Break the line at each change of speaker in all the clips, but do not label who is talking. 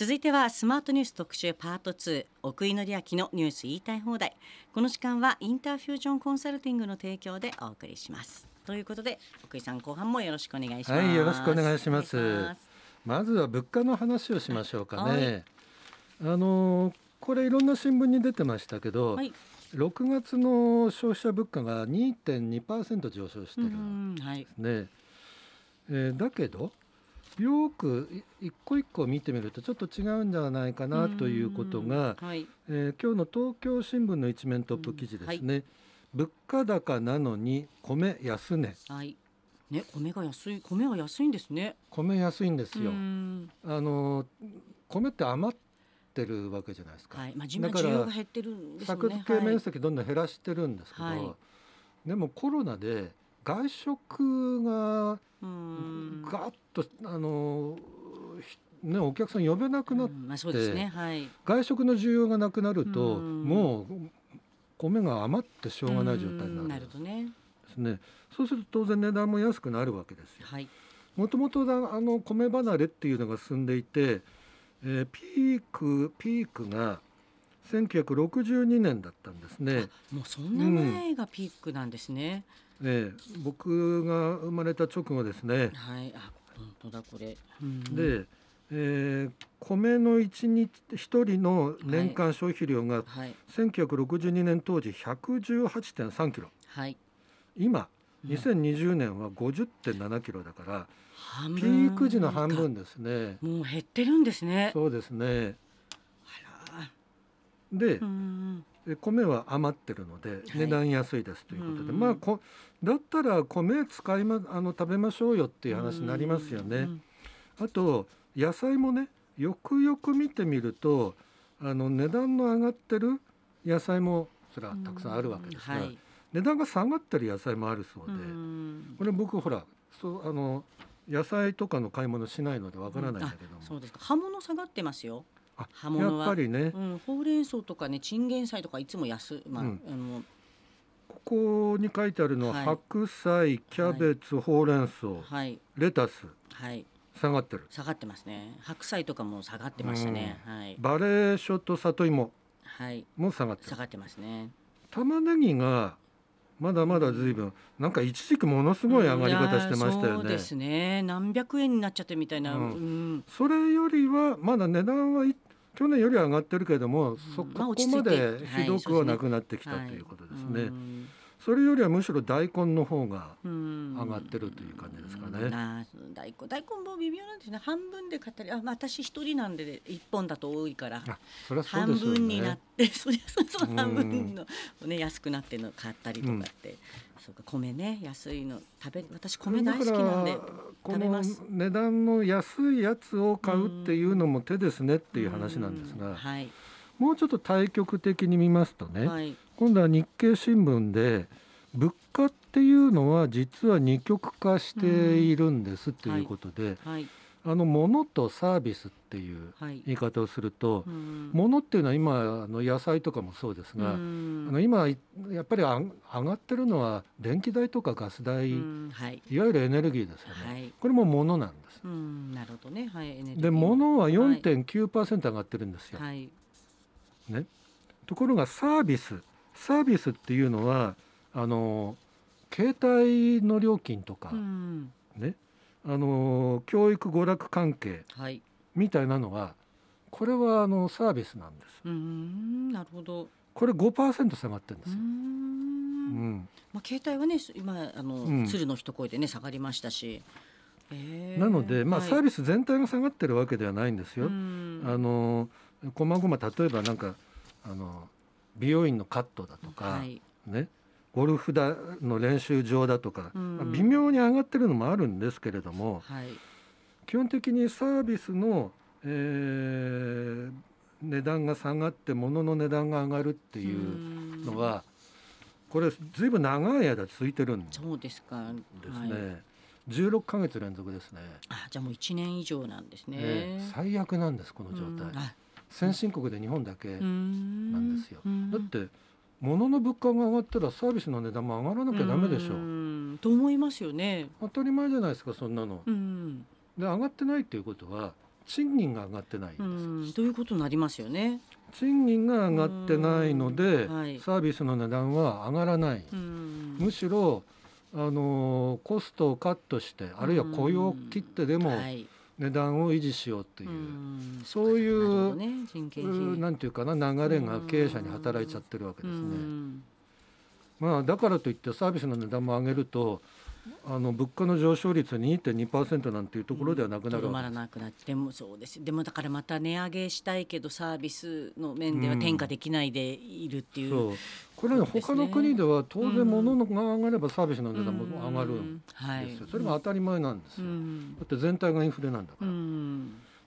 続いてはスマートニュース特集パート2奥井紀明のニュース言いたい放題。この時間はインターフュージョンコンサルティングの提供でお送りします。ということで奥井さん後半もよろしくお願いします。
はいよろしくお願いします。まずは物価の話をしましょうかね、
は
あのこれいろんな新聞に出てましたけど、
はい。
6月の消費者物価が2.2%上昇して
う
る
んはい。
ね、えーだけどよくい一個一個見てみるとちょっと違うんじゃないかなということが、
はい。
えー今日の東京新聞の一面トップ記事ですね、物価高なのに米安値。
はい。ね米が安い米は安いんですね。
米安いんですよ、
うん。
あの米って余ってるわけじゃないですか、
はい。まあ今
だから
需要が減ってるんですよね。
作付け面積どんどん減らしてるんですけど、
はい。
でもコロナで外食が
うん。
ガーッとあのひねお客さん呼べなくなっ
うんまあそうですね。はい。
外食の需要がなくなると
うん。
もう米が余ってしょうがない状態に
うんな
なるん
ね。
すね。そうすると当然値段も安くなるわけですよ。
はい。
もともとあの米離れっていうのが進んでいて、えーピークピークが1962年だったんですね、
あもうそんな前がピークなんですね、
えー僕が生まれた直後ですね。
はい。あ本当だこれ、うん。
で、えー米の1日1人の年間消費量が
はい。
1962年当時118.3キロ。
はい。
今
うん。
2020年は50.7キロだから
半分。
ピーク時の半分ですね。
もう減ってるんですね。
そうですね。
あ
で
らうん
で米は余ってるので
い。
値段安いですということで、
うん
まあこだったら米使いまあの食べましょうよっていう話になりますよね。
うん
あと野菜もねよくよく見てみるとあの値段の上がってる野菜もそれはたくさんあるわけですが、
はい。
値段が下がってる野菜もあるそうで、
うん
これ僕ほらそうあの野菜とかの買い物しないのでわからないんだけど。も、
そうですか。葉物下がってますよ、
あ
葉物は。
やっぱりね、
うん、ほうれん草とかねチンゲン菜とかいつも安まあ、
うん。
あの
ここに書いてあるのは、
はい。
白菜キャベツ、ほうれん草。
はい。
レタス。
はい。
下がってる。
下がってますね。白菜とかも下がってましたね、はい。
バレーショと里芋。
はい。
も下がってる。
下がってますね。
玉ねぎがまだまだ随分なんか一時期ものすごい上がり方してましたよね。
そうですね。何百円になっちゃってみたいな、
う
うん。ん
それよりはまだ値段はい去年よりは上がってるけれども、そ
まあ
こまで
はい
ひどくはなくなってきた
はい
ということですね、
うん
それよりはむしろ大根の方が
うん。
上がってるという感じですかね
大根大根も微妙なんですね。半分で買ったりあ、まあ、私一人なんで一本だと多いから半分になっ
ね
て そりゃそう半分のね安くなってるの買ったりとかって、そうか米ね安いの食べ私米大好きなんで食べます
値段の安いやつを買うっていうのも手ですねっていう話なんですが
うんはい。
もうちょっと対極的に見ますとね、
はい。
今度は日経新聞で物価っていうのは実は二極化しているんですっていうことで、
はい。
あの物とサービスっていう
はい。
言い方をすると、
うん。
物っていうのは今あの野菜とかもそうですが、
うん。
あの今やっぱり上がってるのは電気代とかガス代、
うん。はい。
いわゆるエネルギーですよね、
はい。
これも物なんです。
うん。なるほどね。はい。エネルギー。
で物は
はい。
4.9%上がってるんですよ。
はい。
ね、ところがサービス。サービスっていうのはあの携帯の料金とか、
うん。
ねあの教育娯楽関係
はい。
みたいなのはこれはあのサービスなんです。
うんなるほど。
これ5%下がってるんで
う
すよ、うん。ん。
まあ携帯はね今あの、
うん。
鶴の一声でね下がりましたし、えー。
なので、まあ、
はい。
サービス全体が下がってるわけではないんですよ、
うん。
あのこまごま例えばなんかあの美容院のカットだとか、
はい。
ねゴルフだの練習場だとか、
うん。
まあ微妙に上がってるのもあるんですけれども
はい。
基本的にサービスの、えー値段が下がって物の値段が上がるっていうのは、これずいぶん長い間続いてるんです
そうですか。
ね、
はい、
16ヶ月連続ですね。
あじゃあもう一年以上なんですね、
えー最悪なんですこの状態、先進国で日本だけ、
うん
なんですよ。
うん。
だって物の物価が上がったらサービスの値段も上がらなきゃダメでしょ
う。ん。と思いますよね。
当たり前じゃないですかそんなの。
うん。
で上がってないっていうことは賃金が上がってないんです。
うん。ということになりますよね。
賃金が上がってないので、
うん。はい。
サービスの値段は上がらない。
うん。
むしろあのコストをカットしてあるいは雇用を切ってでも
はい
値段を維持しようっていう、
ん。
そういう
ね、
なんていうかな流れが経営者に働いちゃってるわけです
う
ね。
ん。
まあだからといってサービスの値段も上げるとあの物価の上昇率2.2%なんていうところではなくなるわけです。
らなくなってでもそうですでもだからまた値上げしたいけどサービスの面では転嫁できないでいるっていう、
そうこれはね他の国では当然物が上がればサービスの値段も上がる
うんんはい
ですよ。それも当たり前なんです
う
よ。
ん
だって全体がインフレなんだか
う
ら。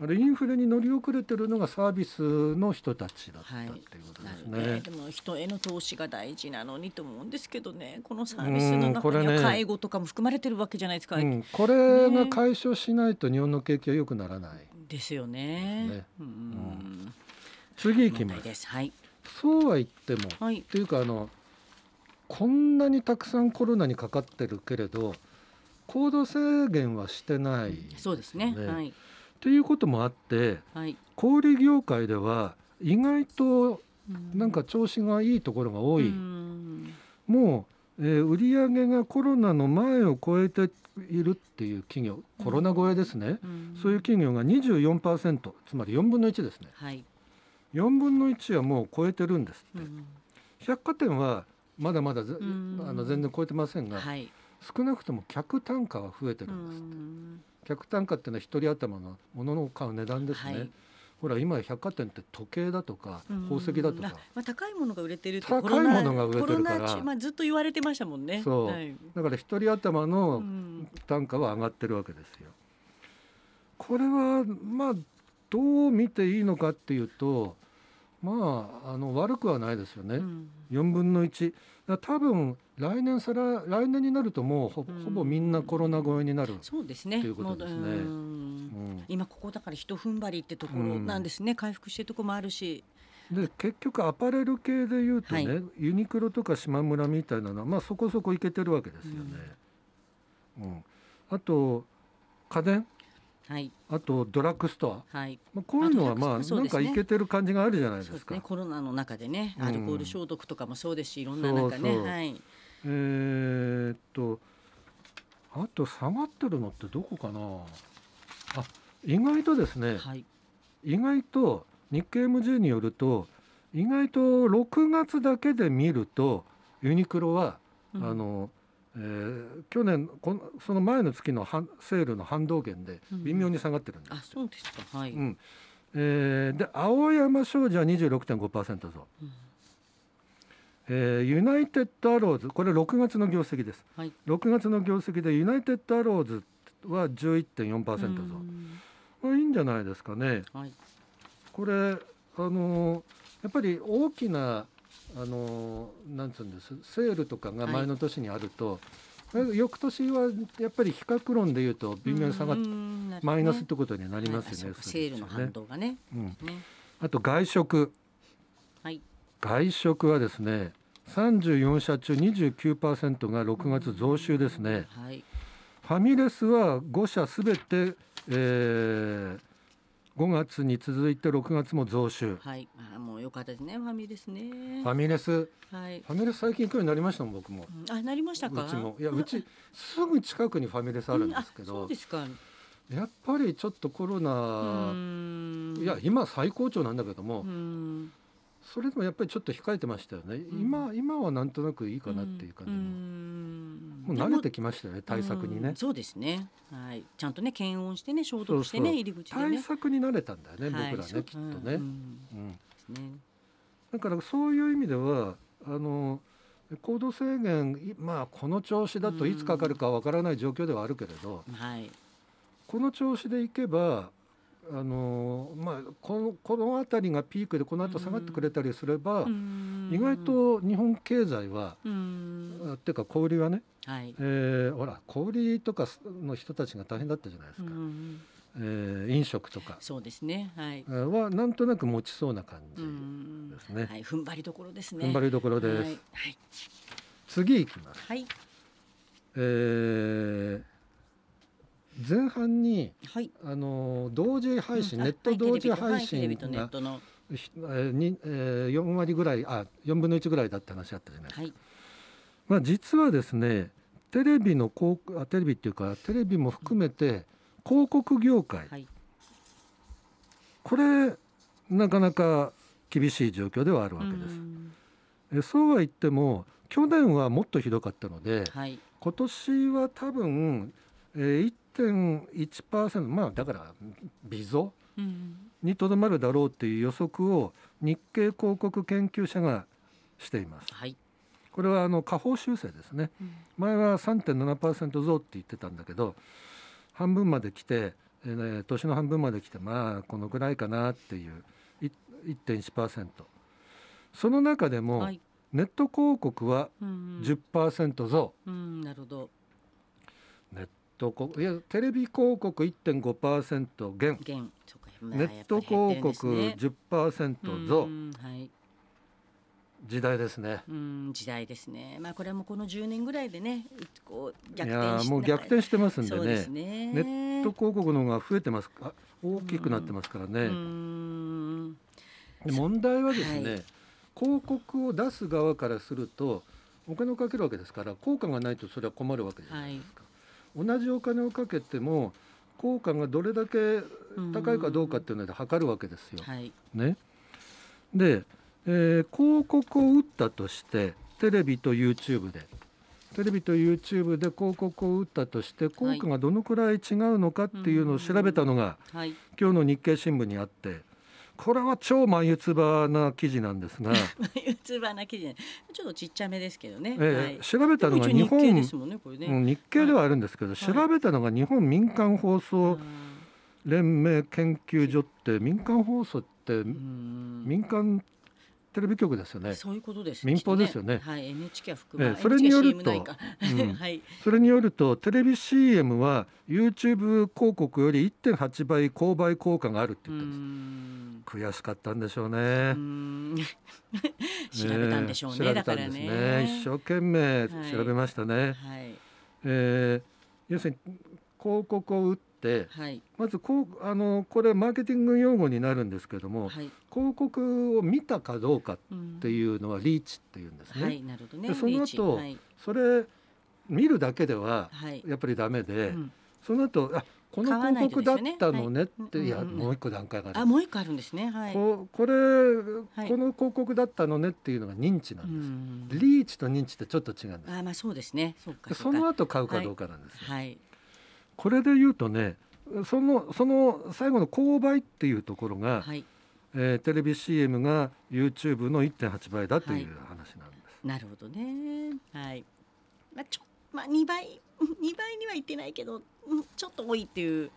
ん
あれインフレに乗り遅れてるのがサービスの人たちだった
はい
っていうことです
ね。
ね。
でも人への投資が大事なのにと思うんですけどね。このサービスの中には介護とかも含まれてるわけじゃないですか、
うん、これが解消しないと日本の景気は良くならない。
ですよね。
ね。
うん。
ん。次行きます。
はい。
そうは言っても、
はい。
っていうかあのこんなにたくさんコロナにかかってるけれど行動制限はしてない、
そうですね
ね。
はい
っていうこともあって
はい。
小売業界では意外と
う
なんか調子がいいところが多い、
うん。
もう、えー売上がコロナの前を超えているっていう企業コロナ超えですね、
うん。
そういう企業が24%つまり4分の1ですね。
はい、
4分の1はもう超えてるんですって、
うん。
百貨店はまだまだあの全然超えてませんが、
はい
少なくとも客単価は増えてる
うん
ですって、
ん。
客単価っていうのは一人頭の物の買う値段ですね、
はい。
ほら今百貨店って時計だとか
うん。
宝石だと
あ
か。
まあ、高いものが売れてる
高いものが売れてるから。
まあ、ずっと言われてましたもんね。
そう。
はい。
だから一人頭
う
の
ん。
単価は上がってるわけですよ。これはまあどう見ていいのかっていうとまああの悪くはないですよね。
うん。
4分の1だから多分来年さら来年になるともうほぼみんなコロナ超えになる、
そうですね。
ということですね。
もううん。
うん。
今ここだから一踏ん張りってところなんですね、回復してるところもあるし。
で結局アパレル系でいうとね、
はい。
ユニクロとか島村みたいなのは、まあ、そこそこいけてるわけですよね。うん。あと家電
はい。
あとドラッグストア、
はい。
まあ、こういうのはまあなんかいけてる感じがあるじゃないですか。
ね。コロナの中でね
うん。
アルコール消毒とかもそうですしいろんななんかねはい。
えーっとあと下がってるのってどこかな。あ意外とですね
はい。
意外と日経 MJ によると意外と6月だけで見るとユニクロは、
うん。
あのえー去年このその前の月の半セールの反動減で
うん
微妙に下がってるんです。
あそうですか。はい、
うん。えーで青山商事は26.5%増、
うん。
えーユナイテッドアローズこれ6月の業績です。
はい。
6月の業績でユナイテッドアローズは11.4%増、
うん。
まあ、いいんじゃないですかね。
はい。
これあのーやっぱり大きなあのーなんつうんです？セールとかが前の年にあると、翌年はやっぱり比較論でいうと微妙に下がっ
うんなるほどね。
マイナスってことになりますよね。
セールの反動がね。
うん、
ね。
あと外食。
はい。
外食はですね34社中29%が6月増収ですね。
はい。
ファミレスは5社すべて、えー5月に続いて6月も増収。
はい。あもう良かったですね。ファミレスね。
ファミレス？
はい。
ファミレス最近行くようになりましたもん僕も。
うん。あなりましたか？
うちも。いやうちすぐ近くにファミレスあるんですけ
うん。あそ
ど
うですか。
やっぱりちょっとコロ
う
ナいや今最高潮なんだけども
うん。
それでもやっぱりちょっと控えてましたよね。今今はなんとなくいいかなっていう感じ
う
も
ん
もう慣れてきましたよね対策にね。
うんそうですね。はい。ちゃんとね検温してね消毒してね入り口で
対
ね
策に慣れたんだよね
はい。
僕らねきっと
うん
ね
うん。
うん。だからそういう意味ではあの行動制限いまあこの調子だといつかかるかわからない状況ではあるけれど
はい。
この調子でいけばあのまあこのこの辺りがピークでこの後下がってくれたりすれば
うん
意外と日本経済は
うん。
あっていうか小売りはね、
はい。
えーほら小売りとかの人たちが大変だったじゃないです
う
か、
ん
えー飲食とか。
そうですね。はい。
えーはなんとなく持ちそうな感じ
うん
ですね。
はい。踏ん張りどころですね。
踏ん張りどころです。
はい。はい。
次いきます。
はい。
えー前半に
はい。
あの同時配信、
うん。
ネット同時配
はい。テレビとはいテレビとネッ
信が
トの。
ひえーにえー4割ぐらいあ4分の1ぐらいだって話あったじゃないですか。
はい。
まあ、実はですねテレビの広告あテレビっていうかテレビも含めて広告業界、
はい。
これなかなか厳しい状況ではあるわけです。
うん
えそうは言っても去年はもっとひどかったので
はい。
今年は多分、えー、1.1%まあだから微増
うん。
にとどまるだろうっていう予測を日経広告研究者がしています。
はい。
これはあの下方修正ですね。
うん
前は3.7%増って言ってたんだけど半分まで来て、えーね年の半分まで来てまあこのぐらいかなっていうい1.1%その中でも、
はい。
ネット広告は
うん。
10%増、
うん。なるほど。
ネット広いやテレビ広告1.5%減
減。
ネット広告10%増、
うんはい。
時代ですね。
うん。時代ですね。まあこれはもうこの10年ぐらいでね、こう
い
逆転し
もう逆転してますんで
そうです
ね
ね。
ネット広告の方が増えてますか？大きくなってますからね。問題はですね、
はい
広告を出す側からするとお金をかけるわけですから効果がないとそれは困るわけじゃないですか、同じお金をかけても効果がどれだけ高いかどうかっていうので測るわけですよ。
はい。
ね、で、えー広告を打ったとしてテレビと YouTube でテレビと YouTube で広告を打ったとして効果がどのくらい違うのかっていうのを調べたのが
はい。
今日の日経新聞にあってこれは超眉唾な記事なんですが、
ユーチューバーな記事ねちょっとちっちゃめですけどね。
えー調べ
はい。
たのが日本
経ですもんねこれね。
うん日経ではあるんですけど、
い
調べたのが日本民間放送連盟研究所って民間放送って
うん
民間テレビ局ですよね。
そういうことです。
民放ですよね
きっとはい、NHK は含ま、
ええそれによるとうん
はい。
それによるとテレビ CM は YouTube 広告より1.8倍購買効果があるって
う
言ってます。
ん。
悔しかったんでしょう
う
ね。
ん 調べたんでしょうね。
ね調べたんです
ね。
一生懸命
はい
調べましたね。
はい
えー要するに広告を打って
はい
まずこうあのこれマーケティング用語になるんですけども、
はい。
広告を見たかどうかっ
って
いうのはリーチっていうんですね。
はいなるほどね。
でその後
はい
それ見るだけでは
はい。
やっぱりダメで、
うん
その後あこの広告だったのねって、
はい
い、やもう一個段階がある
あもう一個あるんですね。はい。
ここれ、
はい
この広告だったのねっていうのが認知な
うん
です、
ん。
リーチと認知ってちょっと違うんです
あまあそうですね。そ
の後買うかどうかなんですよ、
はい。
これで言うとねそのその最後の購買っていうところが、
はい。
えーテレビ CM が YouTube の1.8倍だという話なんです、
なるほどね。はい。まあちょまあ二倍二倍にはいってないけど、うんちょっと多いっていう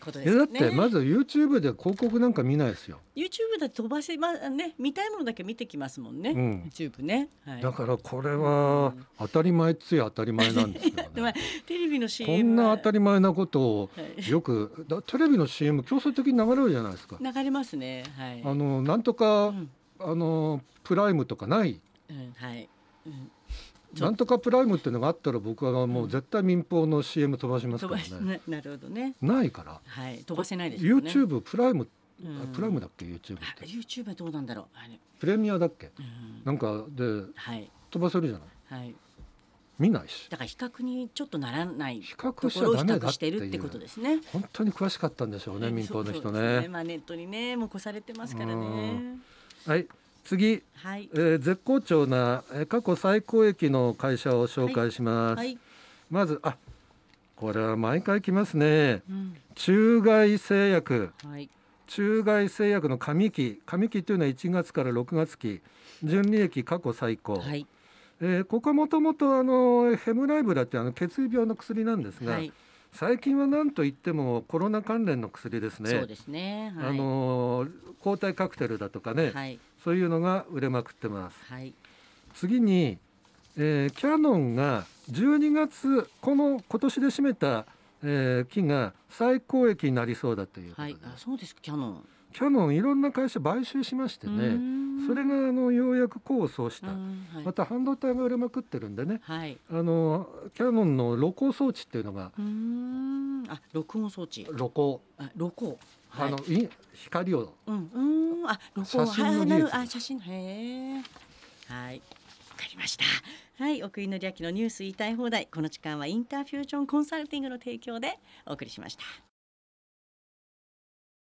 ことで
いやだっ
すよね。
てまず YouTube で広告なんか見ないですよ、
YouTube だって飛ばせまね見たいものだけ見てきますもんね。
うん
YouTube ね。はい。
だからこれは当たり前っつや当たり前なんですけど
でまあ
ね
テレビの
こ
CM
んな
は
当たり前なことを
はい
よくだテレビの CM 強制的に流れるじゃないですか
流れますね。はい。
あのなんと
う
か
ん
あのプライムとかない
うんはい。うん
なんとかプライムっていうのがあったら僕はもう絶対民放の CM 飛ばしますからね。
ななるほどね。
ないから。
はい。飛ばせないですよね。
YouTube プライム
うん。
プライムだっけ？YouTube っ
あ
て
YouTube はどうなんだろう。あれ。
プレミアだっけ？
うん。
なんかで
はい。
飛ばせるじゃない？
はい。
見ないし。
だから比較にちょっとならない
比較しちゃダメだっ
てて
いう。
るってことですね。
本当に詳しかったんでしょうね民放の人ね。
まあネットにねもう越されてますから
う
ね。
はい次
はい。
えー絶好調なえー過去最高益の会社を紹介します、
はい。
まずあこれは毎回来ますね。
うん。
中外製薬。
はい。
中外製薬の上期。上期というのは1月から6月期。純利益過去最高、
はい。
えーここはもともとあのヘムライブラってあの血液病の薬なんですが、
はい。
最近は何といってもコロナ関連の薬ですね。
そうですね。はい。
あのー抗体カクテルだとかね、
はい
そういうのが売れまくってます。
はい。
次に、えーキャノンが12月この今年で占めたえー機が最高益になりそうだということで、
はい。あそうですかキャノン。
キャノンいろんな会社買収しましてね。
ん。
それがあのようやく功を奏した、
うんはい。
また半導体が売れまくってるんでね。
はい。
あのキャノンの露光装置っていうのが
あ録音装置。
露光、
あ録音。はい。
あのい光を。
うんうん。あ録音。
写真の
あ写真へえはい。わかりました。はい。奥井紀明のニュース言いたい放題。この時間はインターフュージョンコンサルティングの提供でお送りしました